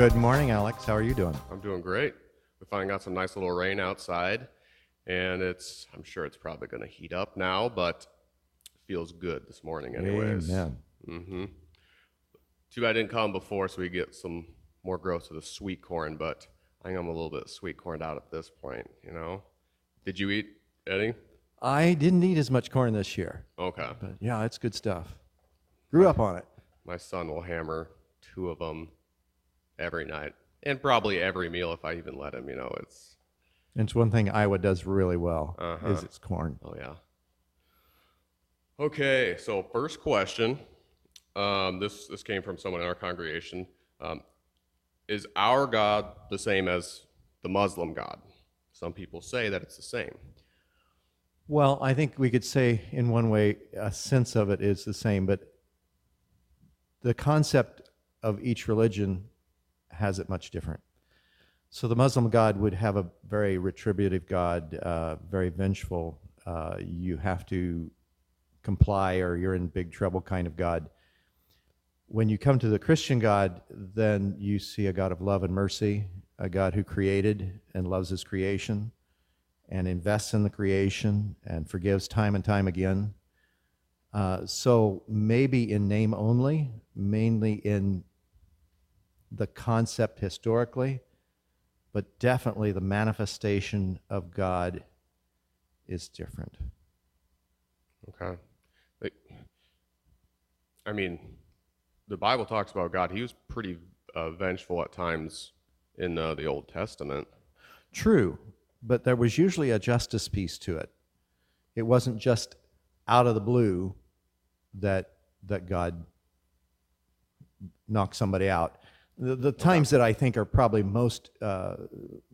Good morning, Alex. How are you doing? I'm doing great. We finally got some nice little rain outside, and it's I'm sure it's probably going to heat up now, but it feels good this morning, anyways. Amen. Mm-hmm. Too bad I didn't come before, so we get some more growth of the sweet corn. But I think I'm a little bit sweet corned out at this point. You know. Did you eat, Eddie? I didn't eat as much corn this year, Okay. but yeah, it's good stuff. Grew up on it. My son will hammer two of them every night, and probably every meal if I even let him. You know, it's it's one thing Iowa does really well Uh-huh. is its corn. Oh yeah. Okay, so first question. Um, this this came from someone in our congregation. Um, is our God the same as the Muslim God? Some people say that it's the same. Well, I think we could say in one way a sense of it is the same, but the concept of each religion has it much different. So the Muslim God would have a very retributive God, uh, very vengeful. Uh, you have to comply or you're in big trouble kind of God. When you come to the Christian God, then you see a God of love and mercy, a God who created and loves his creation and invests in the creation and forgives time and time again. Uh, so maybe in name only, mainly in the concept historically, but definitely the manifestation of God is different. Okay. Like, I mean, the Bible talks about God. He was pretty uh, vengeful at times in uh, the Old Testament. True, but there was usually a justice piece to it. It wasn't just out of the blue that that God knocked somebody out. The, the times that I think are probably most uh,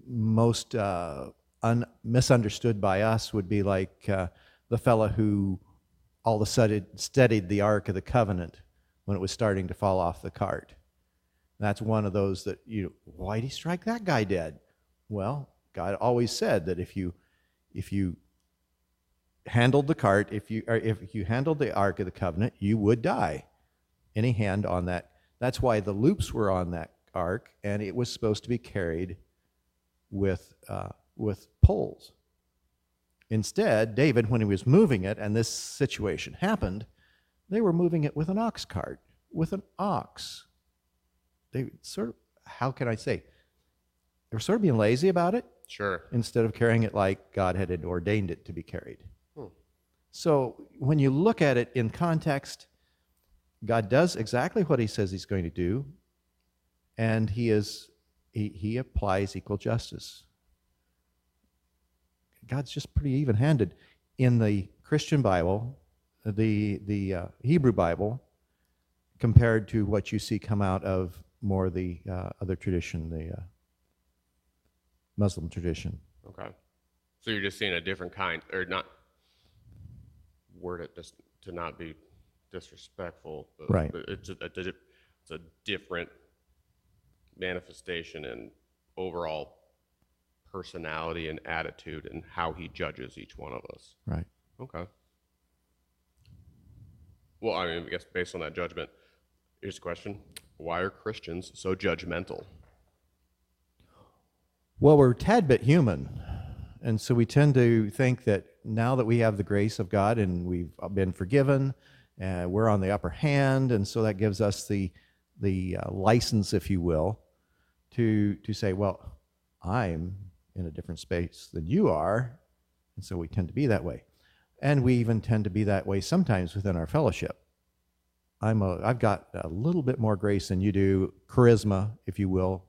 most uh, un, misunderstood by us would be like uh, the fella who all of a sudden steadied the Ark of the Covenant when it was starting to fall off the cart. That's one of those that you. Why did he strike that guy dead? Well, God always said that if you if you handled the cart, if you or if you handled the ark of the covenant, you would die. Any hand on that. That's why the loops were on that ark, and it was supposed to be carried with uh, with poles. Instead, David, when he was moving it, and this situation happened, they were moving it with an ox cart, with an ox. They sort of, how can I say? They were sort of being lazy about it Sure. instead of carrying it like God had ordained it to be carried. Hmm. So when you look at it in context, God does exactly what he says he's going to do, and he is he, he applies equal justice. God's just pretty even-handed. In the Christian Bible, the the uh, Hebrew Bible, compared to what you see come out of more the uh, other tradition, the uh, Muslim tradition. Okay. So you're just seeing a different kind, or not word it just to not be disrespectful. but- Right. but It's a, a it's a different manifestation and overall personality and attitude and how he judges each one of us. Right. Okay. Well, I mean, I guess based on that judgment, here's a question: Why are Christians so judgmental? Well, we're a tad bit human. And so we tend to think that now that we have the grace of God and we've been forgiven, uh, we're on the upper hand. And so that gives us the, the uh, license, if you will, to, to say, well, I'm in a different space than you are. And so we tend to be that way. And we even tend to be that way sometimes within our fellowship. I'm a, I've got a little bit more grace than you do, charisma, if you will,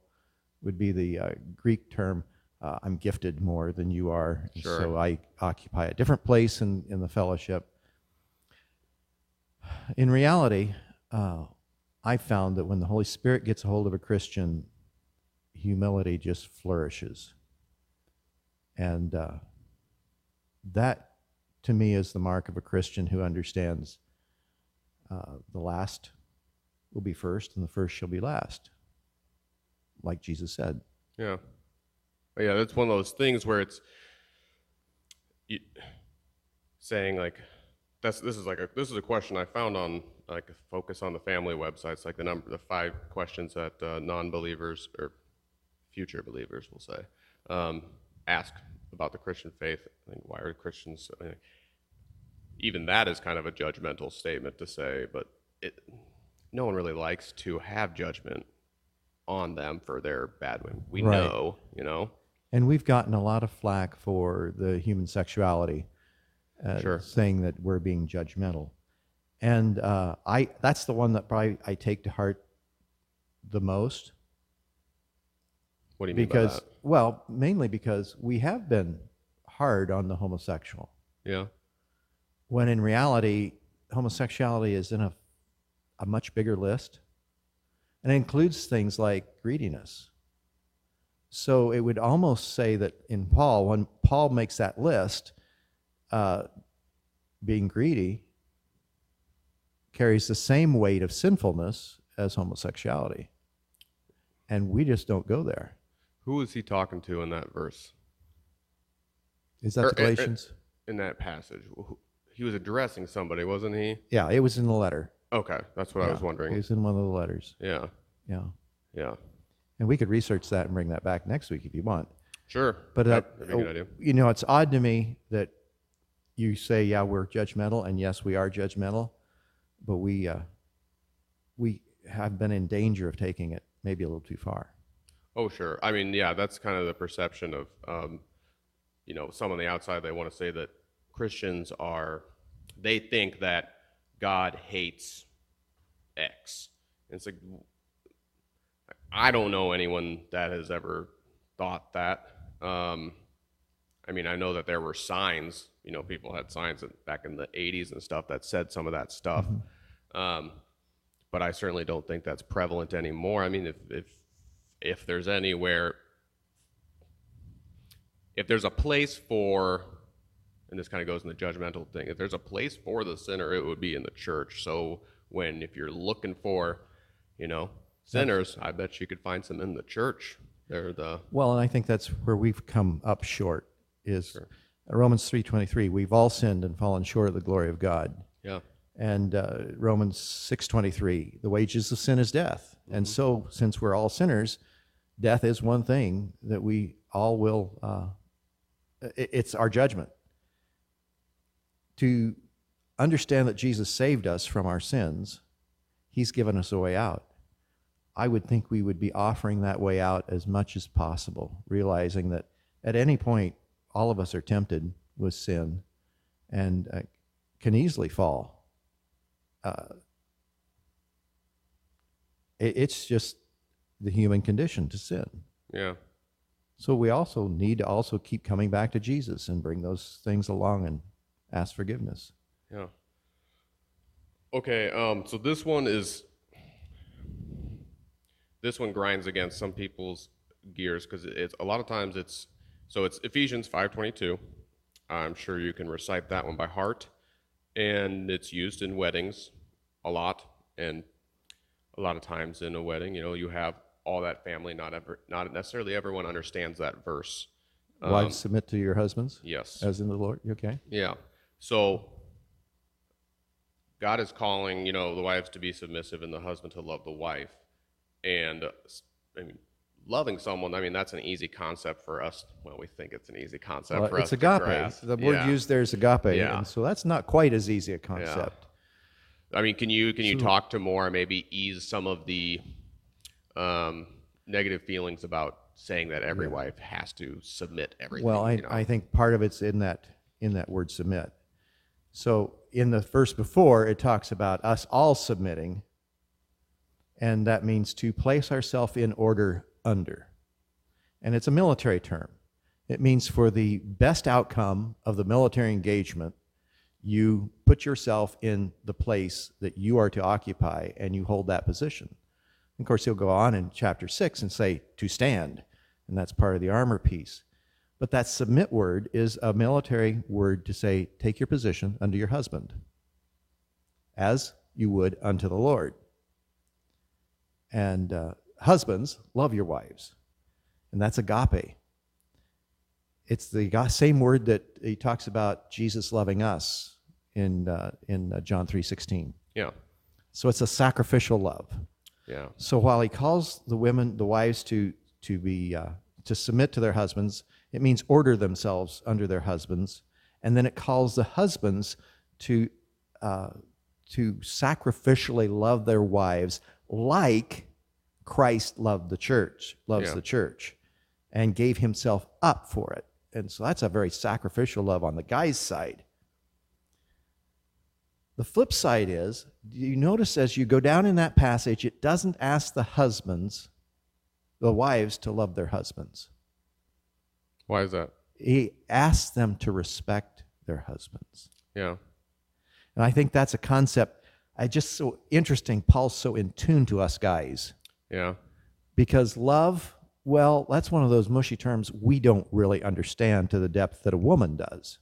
would be the uh, Greek term. Uh, I'm gifted more than you are, Sure. so I occupy a different place in, in the fellowship. In reality, uh, I found that when the Holy Spirit gets a hold of a Christian, humility just flourishes. And uh, that, to me, is the mark of a Christian who understands uh, the last will be first and the first shall be last, like Jesus said. Yeah. Yeah, that's one of those things where it's saying like that's this is like a this is a question I found on like focus on the family websites, like the number, the five questions that uh, non-believers or future believers will say, um, ask about the Christian faith. I think why are Christians? I mean, even that is kind of a judgmental statement to say, but it, no one really likes to have judgment on them for their bad. We Right. know, you know. And we've gotten a lot of flack for the human sexuality, uh, Sure. saying that we're being judgmental. And uh, I that's the one that probably I take to heart the most What do you mean because well, mainly because we have been hard on the homosexual Yeah. when in reality homosexuality is in a a much bigger list and it includes things like greediness. So it would almost say that in Paul, when Paul makes that list, uh, being greedy carries the same weight of sinfulness as homosexuality. And we just don't go there. Who is he talking to in that verse? Is that Or- the uh, uh, Galatians? In that passage, he was addressing somebody, wasn't he? yeah, it was in the letter. Okay, that's what I was wondering. It was in one of the letters. Yeah, Yeah. yeah, And we could research that and bring that back next week if you want. sure. But uh, That- that'd be a good idea. you know, it's odd to me that you say, "Yeah, we're judgmental," and yes, we are judgmental, but we uh, we have been in danger of taking it maybe a little too far. Oh, sure. I mean, yeah, that's kind of the perception of, um, you know, some on the outside. They want to say that Christians are, they think that God hates X. And it's like, I don't know anyone that has ever thought that. Um, I mean, I know that there were signs. You know, people had signs back in the '80s and stuff that said some of that stuff. Um, but I certainly don't think that's prevalent anymore. I mean, if if if there's anywhere, if there's a place for, and this kind of goes in the judgmental thing, if there's a place for the sinner, it would be in the church. So when if you're looking for, you know, sinners, I bet you could find some in the church. They're the Well, and I think that's where we've come up short. Is Romans three twenty three? We've all sinned and fallen short of the glory of God. yeah and uh, Romans six twenty three, the wages of sin is death. And so, since we're all sinners, death is one thing that we all will. Uh, it- it's our judgment. To understand that Jesus saved us from our sins, He's given us a way out. I would think we would be offering that way out as much as possible, realizing that at any point, all of us are tempted with sin and uh, can easily fall. Uh, it, it's just the human condition to sin. yeah So we also need to also keep coming back to Jesus and bring those things along and ask forgiveness. yeah. Okay, um, so this one is this one grinds against some people's gears because it's a lot of times it's so it's Ephesians five twenty two. I'm sure you can recite that one by heart, and it's used in weddings a lot, and a lot of times in a wedding, you know, you have all that family. Not ever, not necessarily everyone understands that verse. Wives, submit to your husbands Yes. as in the Lord. Okay. Yeah. So God is calling, you know, the wives to be submissive and the husband to love the wife. And uh, I mean, loving someone, I mean, that's an easy concept for us. Well, we think it's an easy concept Well, for us it's to agape. grasp. The word Yeah. used there is agape. Yeah. And so that's not quite as easy a concept. I mean, can you can you talk to more maybe ease some of the um, negative feelings about saying that every wife has to submit everything? Well, I, you know? I think part of it's in that in that word submit. So in the verse before, it talks about us all submitting, and that means to place ourselves in order under. And it's a military term. It means for the best outcome of the military engagement, you put yourself in the place that you are to occupy and you hold that position. Of course, he'll go on in chapter six and say to stand, and that's part of the armor piece. But that submit word is a military word to say, take your position under your husband, as you would unto the Lord. And uh, husbands, love your wives. And that's agape. It's the same word that he talks about Jesus loving us in, uh, in uh, John 3.16. yeah. So it's a sacrificial love. Yeah. So while he calls the women, the wives, to to be uh, to submit to their husbands, it means order themselves under their husbands, and then it calls the husbands to uh, to sacrificially love their wives like Christ loved the church, loves Yeah. the church, and gave himself up for it. And so that's a very sacrificial love on the guy's side. The flip side is, you notice as you go down in that passage, it doesn't ask the husbands, the wives, to love their husbands. Why is that? He asks them to respect their husbands. Yeah. And I think that's a concept I just so interesting. Paul's so in tune to us guys Yeah. because love, well, that's one of those mushy terms we don't really understand to the depth that a woman does.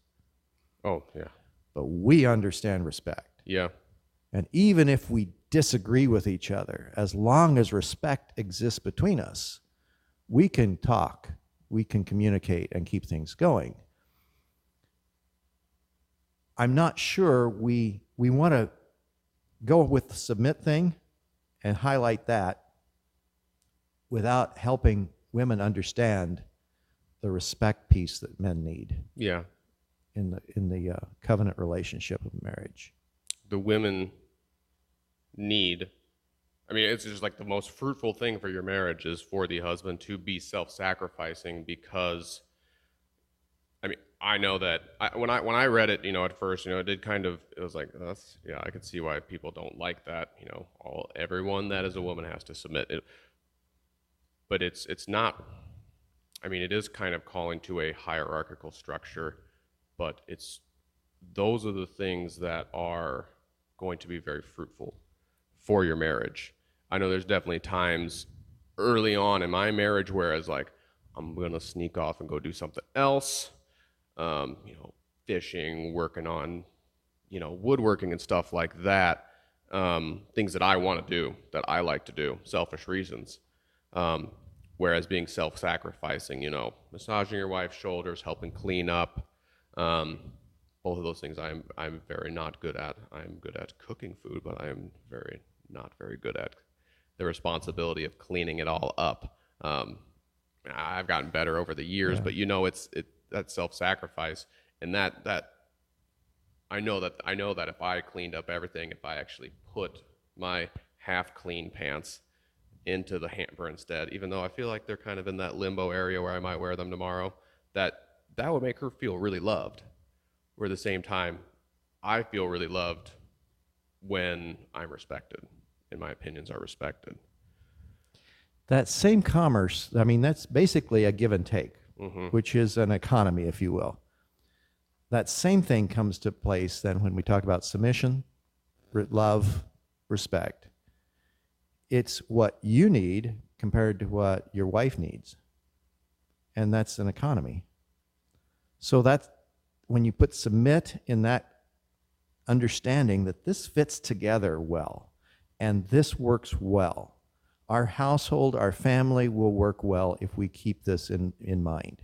Oh, yeah. But we understand respect. Yeah. And even if we disagree with each other, as long as respect exists between us, we can talk, we can communicate, and keep things going. I'm not sure we, we want to go with the submit thing and highlight that without helping women understand the respect piece that men need Yeah. in the, in the uh, covenant relationship of marriage. The women need I mean, it's just like the most fruitful thing for your marriage is for the husband to be self-sacrificing because I mean, I know that I, when I when I read it, you know, at first, you know, it did kind of it was like that's yeah, I could see why people don't like that. You know, all everyone that is a woman has to submit. It, but it's it's not. I mean, it is kind of calling to a hierarchical structure, but it's those are the things that are going to be very fruitful for your marriage. I know there's definitely times early on in my marriage where I was like, I'm gonna sneak off and go do something else um, you know, fishing, working on, you know, woodworking and stuff like that. Um, things that I want to do, that I like to do, selfish reasons. Um, whereas being self-sacrificing, you know, massaging your wife's shoulders, helping clean up, um, both of those things I'm I'm very not good at. I'm good at cooking food, but I'm very not very good at the responsibility of cleaning it all up. Um, I've gotten better over the years, but you know, it's it that self-sacrifice and that that I know that I know that if I cleaned up everything, if I actually put my half-clean pants into the hamper instead, even though I feel like they're kind of in that limbo area where I might wear them tomorrow, that that would make her feel really loved. Where at the same time, I feel really loved when I'm respected and my opinions are respected. that same commerce, I mean, that's basically a give and take, Mm-hmm. which is an economy, if you will. That same thing comes to place then when we talk about submission, love, respect. It's what you need compared to what your wife needs. And that's an economy. So that's when you put submit in that understanding that this fits together well and this works well, our household, our family will work well if we keep this in, in mind.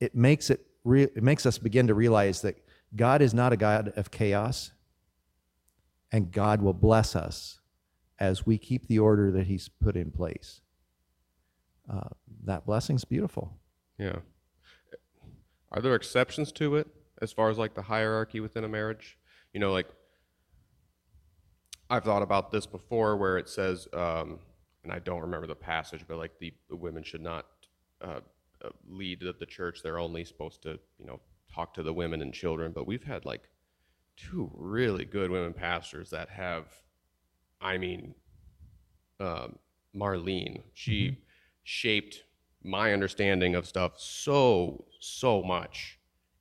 It makes it re- it makes us begin to realize that God is not a God of chaos, and God will bless us as we keep the order that He's put in place. Uh, that blessing's beautiful. Yeah. Are there exceptions to it as far as like the hierarchy within a marriage? You know, like I've thought about this before where it says, um, and I don't remember the passage, but like the, the women should not uh, uh, lead the, the church. They're only supposed to, you know, talk to the women and children. But we've had like two really good women pastors that have, I mean, um, Marlene, she shaped my understanding of stuff so, so much.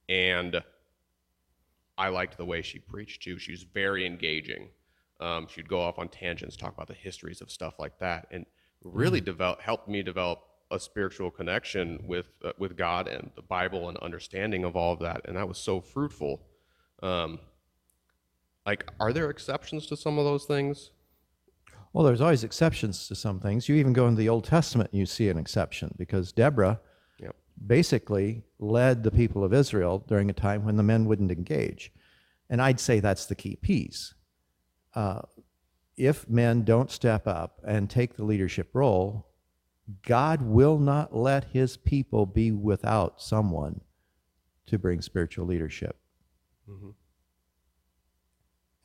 And I liked the way she preached too. She was very engaging. Um, she'd go off on tangents, talk about the histories of stuff like that, and really develop, helped me develop a spiritual connection with uh, with God and the Bible and understanding of all of that. And that was so fruitful. Um, like, are there exceptions to some of those things? Well, there's always exceptions to some things. You even go into the Old Testament and you see an exception because Deborah Yep. basically led the people of Israel during a time when the men wouldn't engage. And I'd say that's the key piece. uh, if men don't step up and take the leadership role, God will not let his people be without someone to bring spiritual leadership.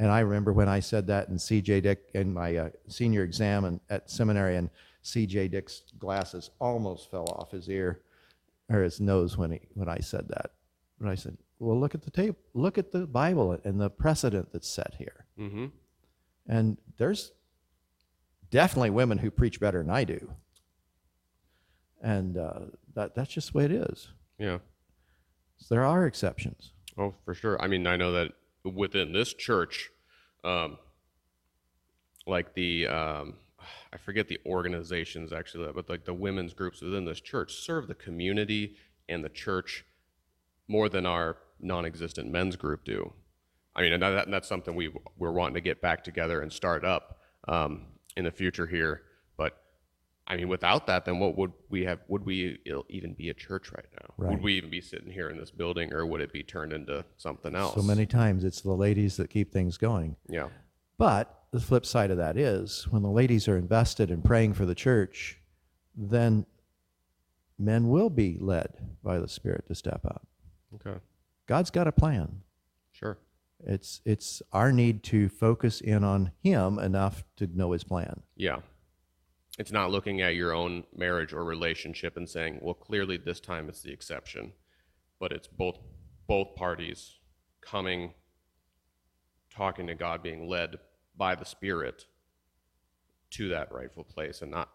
And I remember when I said that in CJ Dick in my uh, senior exam and at seminary, and CJ Dick's glasses almost fell off his ear or his nose when he when I said that. But I said, "Well, look at the tape. Look at the Bible and the precedent that's set here. Mm-hmm. And there's definitely women who preach better than I do. And uh, that that's just the way it is. Yeah. So there are exceptions. Oh, for sure. I mean, I know that within this church, um, like the, um, I forget the organizations actually, but like the women's groups within this church serve the community and the church more than our non-existent men's group do. I mean, and that, that's something we we're wanting to get back together and start up um, in the future here. I mean, without that, then what would we have? Would we even be a church right now? Right. Would we even be sitting here in this building, or would it be turned into something else? So many times it's the ladies that keep things going. Yeah. But the flip side of that is when the ladies are invested in praying for the church, then men will be led by the Spirit to step up. Okay. God's got a plan. Sure. It's it's our need to focus in on Him enough to know His plan. Yeah. It's not looking at your own marriage or relationship and saying, well, clearly this time it's the exception, but it's both both parties coming, talking to God, being led by the Spirit to that rightful place, and not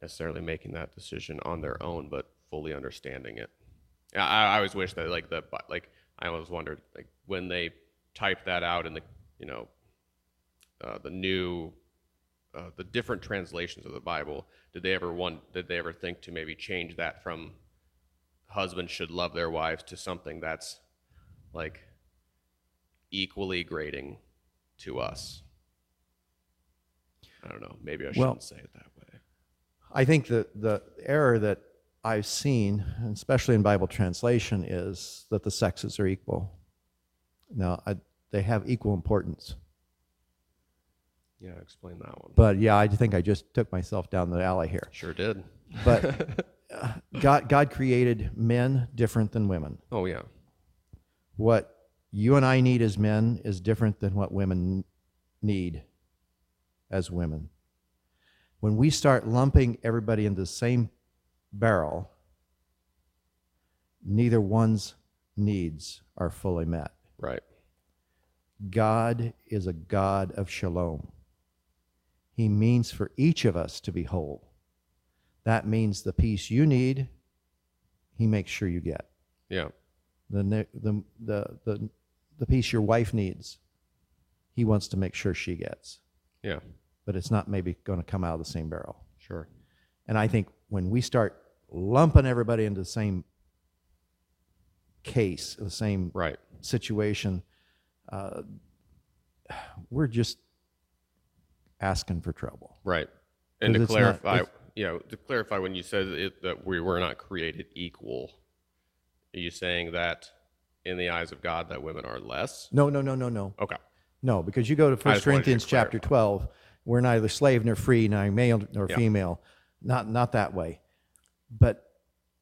necessarily making that decision on their own, but fully understanding it. I, I always wish that like the like I always wondered like when they typed that out in the you know uh, the new uh, the different translations of the Bible, did they ever want? Did they ever think to maybe change that from husbands should love their wives to something that's like equally grading to us? I don't know. Maybe I shouldn't Well- say it that way. I think the the error that I've seen, especially in Bible translation, is that the sexes are equal. Now, I, they have equal importance. Yeah, explain that one. But yeah, I think I just took myself down the alley here. Sure did. But uh, God, God created men different than women. Oh yeah. What you and I need as men is different than what women need as women. When we start lumping everybody into the same barrel, neither one's needs are fully met. Right. God is a God of shalom. He means for each of us to be whole. That means the peace you need, He makes sure you get. Yeah. The, the, the, the, the peace your wife needs, He wants to make sure she gets. Yeah. But it's not maybe going to come out of the same barrel. Sure. And I think when we start lumping everybody into the same case, the same Right. situation, uh, we're just asking for trouble. Right. And to it's not- clarify, you know, to clarify, when you said it, that we were not created equal, are you saying that in the eyes of God that women are less? No, no, no, no, no. Okay. No, because you go to 1 just wanted you to Corinthians chapter 12, we're neither slave nor free, neither male nor Yeah. female. Not, not that way. But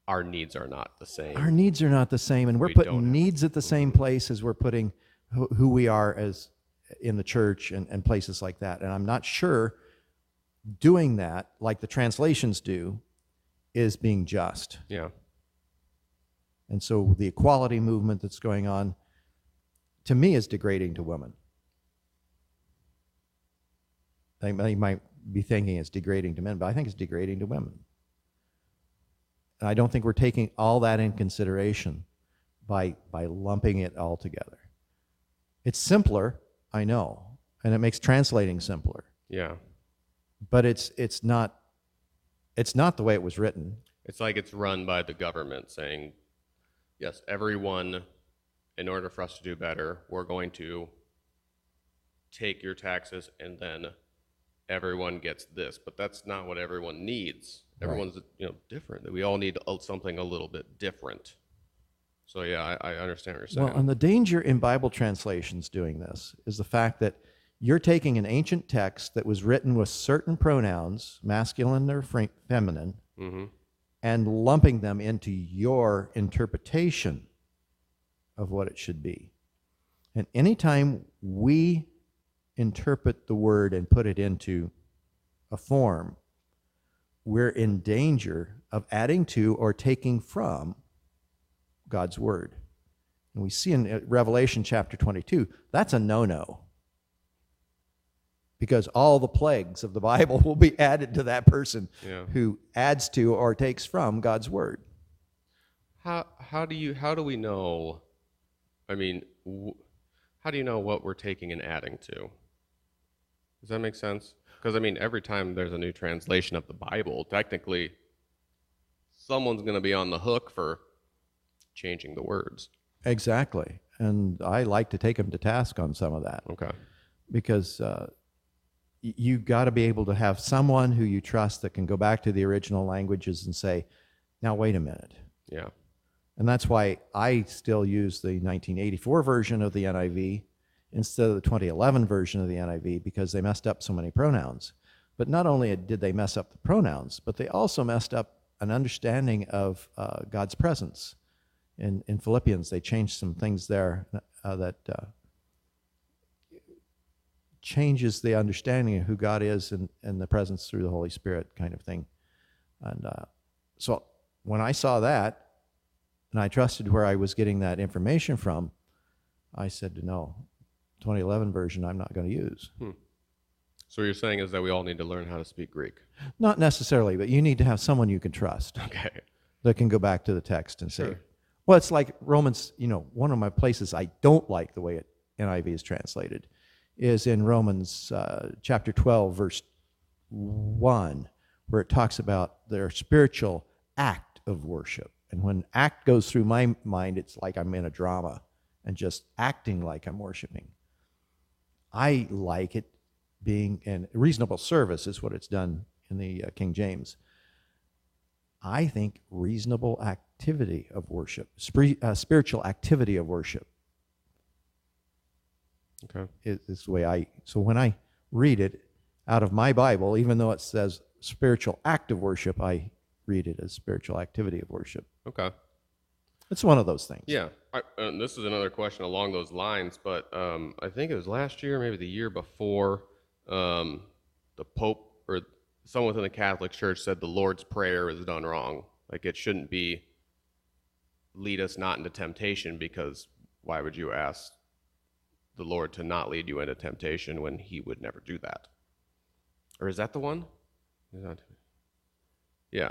Our needs are not the same. our needs are not the same, and we're We putting needs at the same place as we're putting who, who we are as in the church and, and places like that. And I'm not sure doing that, like the translations do, is being just. yeah. And so the equality movement that's going on, to me, is degrading to women. They, they might be thinking it's degrading to men, but I think it's degrading to women. And I don't think we're taking all that in consideration by, by lumping it all together. It's simpler, I know, and it makes translating simpler, Yeah. but it's, it's, not, it's not the way it was written. It's like it's run by the government saying, yes, everyone, in order for us to do better, we're going to take your taxes and then everyone gets this. But that's not what everyone needs. Everyone's you know different. We all need something a little bit different. So yeah, I, I understand what you're saying. Well, and the danger in Bible translations doing this is the fact that You're taking an ancient text that was written with certain pronouns, masculine or feminine, Mm-hmm. and lumping them into your interpretation of what it should be. And anytime we interpret the word and put it into a form, we're in danger of adding to or taking from God's word. And we see in uh, Revelation chapter 22, that's a no no. Because all the plagues of the Bible will be added to that person Yeah. who adds to or takes from God's word. How how do you how do we know? I mean, how do you know what we're taking and adding to? Does that make sense? Because I mean, every time there's a new translation of the Bible, technically, someone's going to be on the hook for changing the words. Exactly. And I like to take them to task on some of that Okay. because uh, you've got to be able to have someone who you trust that can go back to the original languages and say, now, wait a minute. Yeah. And that's why I still use the 1984 version of the NIV instead of the 2011 version of the NIV because they messed up so many pronouns. But not only did they mess up the pronouns, but they also messed up an understanding of uh, God's presence. In, in Philippians, they changed some things there uh, that uh, changes the understanding of who God is and, and the presence through the Holy Spirit kind of thing. And uh, so when I saw that, and I trusted where I was getting that information from, I said, no, 2011 version I'm not going to use. So what you're saying is that we all need to learn how to speak Greek. Not necessarily, but you need to have someone you can trust Okay. that can go back to the text and say, Sure. Well, it's like Romans, you know, one of my places I don't like the way it NIV is translated is in Romans uh, chapter 12, verse 1, where it talks about their spiritual act of worship. And when act goes through my mind, it's like I'm in a drama and just acting like I'm worshiping. I like it being in reasonable service, is what it's done in the uh, King James. I think reasonable activity of worship, uh, spiritual activity of worship Okay. is, is the way I. So when I read it out of my Bible, even though it says spiritual act of worship, I read it as spiritual activity of worship. Okay. It's one of those things. Yeah, I, this is another question along those lines, but um, I think it was last year, maybe the year before, um, the Pope or someone within the Catholic Church said the Lord's Prayer is done wrong. Like it shouldn't be lead us not into temptation because why would you ask the Lord to not lead you into temptation when He would never do that? Or is that the one? Yeah.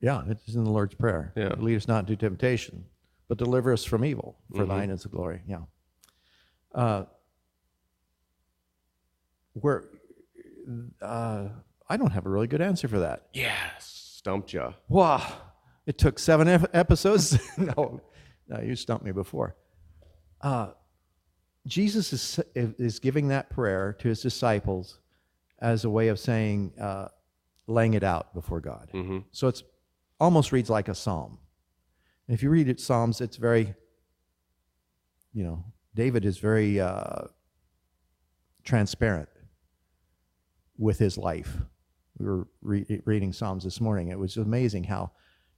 Yeah, it's in the Lord's Prayer. Yeah. Lead us not into temptation, but deliver us from evil. For Mhm. thine is the glory. Yeah. Uh, where uh, I don't have a really good answer for that. Yes. Stumped ya. Wow, it took seven ep- episodes. no, no, you stumped me before. Uh, Jesus is is giving that prayer to his disciples as a way of saying, uh, laying it out before God. Mm-hmm. So it's almost reads like a psalm. And if you read it Psalms, it's very, you know, David is very uh, transparent with his life. We were re- reading Psalms this morning. It was amazing how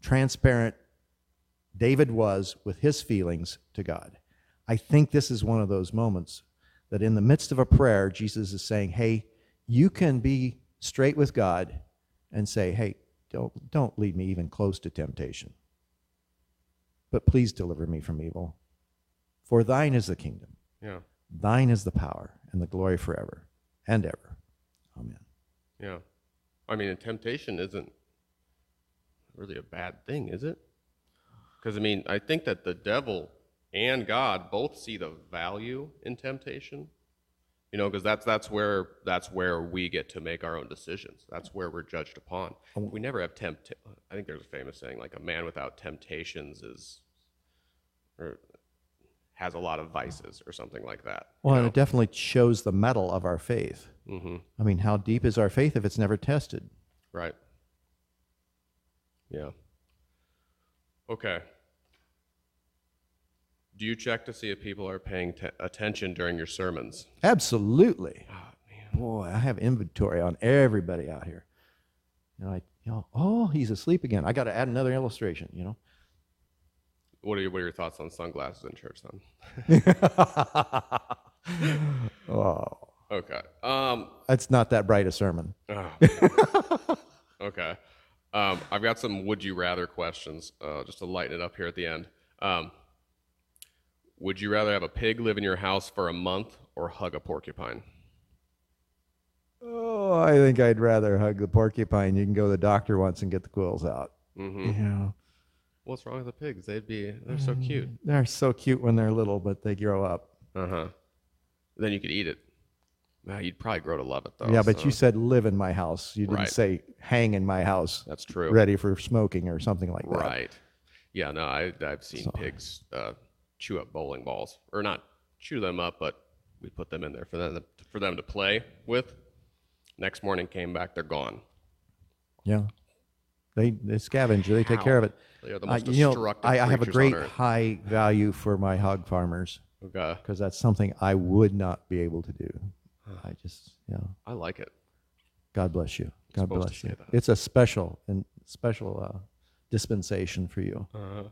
transparent David was with his feelings to God. I think this is one of those moments that in the midst of a prayer, Jesus is saying, Hey, you can be straight with God and say, Hey, don't, don't lead me even close to temptation. But please deliver me from evil. For thine is the kingdom, Yeah. thine is the power, and the glory forever and ever. Amen. Yeah. I mean, temptation isn't really a bad thing, is it? Because, I mean, I think that the devil and God both see the value in temptation. You know, because that's that's where that's where we get to make our own decisions. That's where we're judged upon. We never have tempt. I think there's a famous saying like a man without temptations is, or has a lot of vices or something like that. Well, and it definitely shows the mettle of our faith. Mm-hmm. I mean, how deep is our faith if it's never tested? Right. Yeah. Okay. Do you check to see if people are paying t- attention during your sermons? Absolutely. Oh, Boy, I have inventory on everybody out here. You know, I, you know, oh, he's asleep again. I got to add another illustration. You know. What are, your, what are your thoughts on sunglasses in church then? oh, Okay. Um, that's not that bright a sermon. oh. okay. Um, I've got some would you rather questions uh, just to lighten it up here at the end. Um, would you rather have a pig live in your house for a month or hug a porcupine? Oh, I think I'd rather hug the porcupine. You can go to the doctor once and get the quills out. hmm You know, What's wrong with the pigs? They'd be they're so cute. they're so cute when they're little, but they grow up. Uh huh. Then you could eat it. Well, you'd probably grow to love it though. yeah, but so you said live in my house. You didn't Right. say hang in my house, that's true. ready for smoking or something like that. Right. Yeah, no, I, I've seen pigs uh, chew up bowling balls, or not chew them up, but we put them in there for them for them to play with. Next morning, came back, they're gone. Yeah. They they scavenge. They take care of it. They are the most you know, destructive I, I have a creatures on great Earth. high value for my hog farmers Okay, because that's something I would not be able to do. I just, yeah. I like it. God bless you. God bless you. It's a special and special uh, dispensation for you. Uh-huh.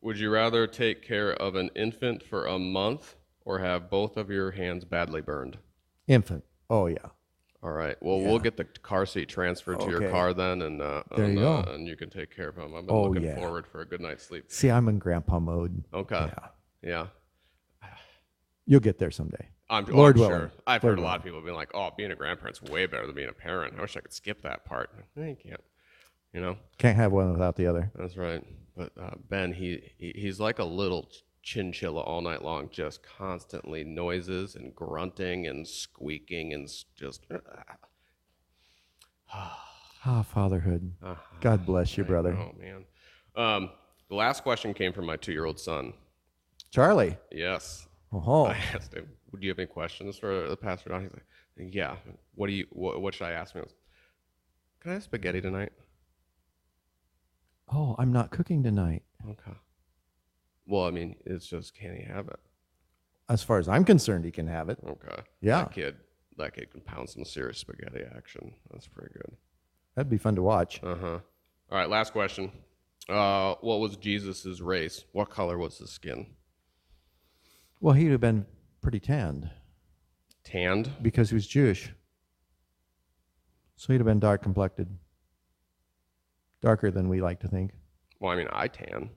Would you rather take care of an infant for a month or have both of your hands badly burned? Infant. Oh yeah. All right. Well, we'll get the car seat transferred to your car then, and uh, There and, you uh, go. and you can take care of him. I've been Oh, looking yeah. forward for a good night's sleep. See, I'm in grandpa mode. Okay. Yeah. Yeah. You'll get there someday. I'm, oh, Lord I'm willing. sure. I've Lord heard a lot of people being like, "Oh, being a grandparent's way better than being a parent." I wish I could skip that part. No, you can't. You know, Can't have one without the other. that's right. But uh, Ben, he, he he's like a little chinchilla all night long, just constantly noises and grunting and squeaking and just. Ah, fatherhood. God bless you, brother. Oh man. Um, the last question came from my two-year-old son. Charlie. Yes. Oh, I asked him, "Do you have any questions for the pastor?" Don? He's like, "Yeah." What do you? What, what should I ask him? Can I have spaghetti tonight? oh, I'm not cooking tonight. Okay. Well, I mean, it's just can he have it? As far as I'm concerned, he can have it. Okay. Yeah. That kid, that kid can pound some serious spaghetti action. That's pretty good. That'd be fun to watch. Uh huh. All right. Last question. Uh, what was Jesus's race? What color was his skin? Well, he'd have been pretty tanned Tanned. because he was Jewish. So he'd have been dark complected. Darker than we like to think. Well, I mean, I tan.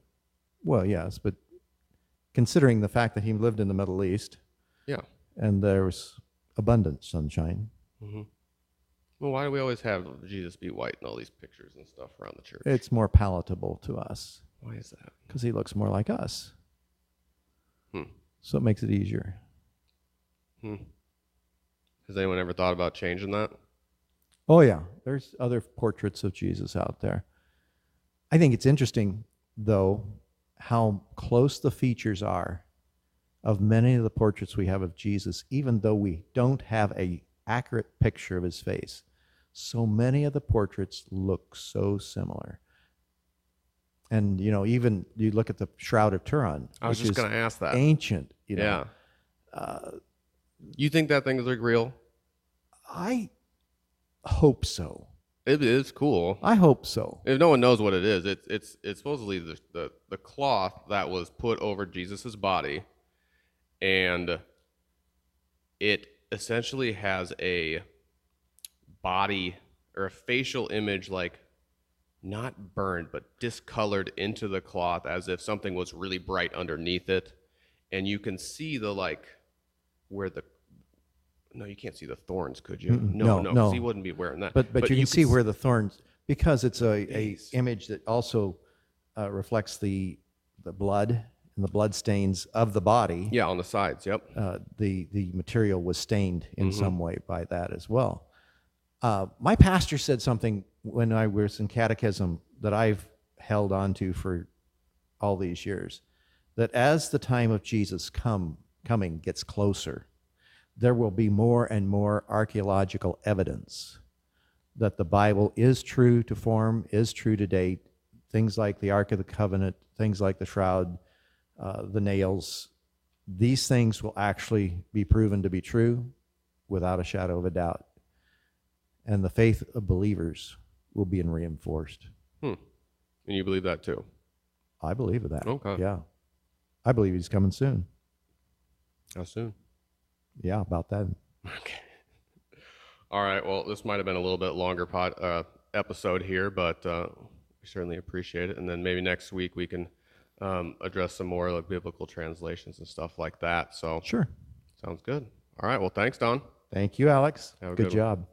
Well, yes, but considering the fact that he lived in the Middle East Yeah. and there was abundant sunshine, Well, why do we always have Jesus be white in all these pictures and stuff around the church? it's more palatable to us Why is that? because he looks more like us. Hmm. So it makes it easier. Hmm. Has anyone ever thought about changing that? Oh, yeah. There's other portraits of Jesus out there. I think it's interesting, though, how close the features are of many of the portraits we have of Jesus, even though we don't have a accurate picture of his face. So many of the portraits look so similar. And, you know, even you look at the Shroud of Turin, I was just going to ask that. ancient, you know. yeah. Uh, you think that thing is like real? I hope so. It is cool. I hope so. If no one knows what it is, it's it's it's supposedly the the, the cloth that was put over Jesus's body, and it essentially has a body or a facial image like not burned but discolored into the cloth as if something was really bright underneath it and you can see the like where the no you can't see the thorns could you Mm-mm. no No, no, 'cause no. he wouldn't be wearing that But but, you can see where the thorns because it's a, a image that also uh, reflects the the blood and the blood stains of the body. yeah on the sides yep Uh, the the material was stained in Mm-hmm. some way by that as well. Uh, my pastor said something when I was in catechism that I've held on to for all these years. That as the time of Jesus come coming gets closer, there will be more and more archaeological evidence that the Bible is true to form, is true to date. Things like the Ark of the Covenant, things like the Shroud, uh, the nails. These things will actually be proven to be true without a shadow of a doubt. And the faith of believers will be reinforced. And you believe that too? I believe that. Okay. Yeah. I believe he's coming soon. How soon? Yeah, about that. Okay. All right. Well, this might have been a little bit longer pod, uh, episode here, but uh, we certainly appreciate it. And then maybe next week we can um, address some more like biblical translations and stuff like that. So Sure. sounds good. All right. Well, thanks, Don. Thank you, Alex. Good good job.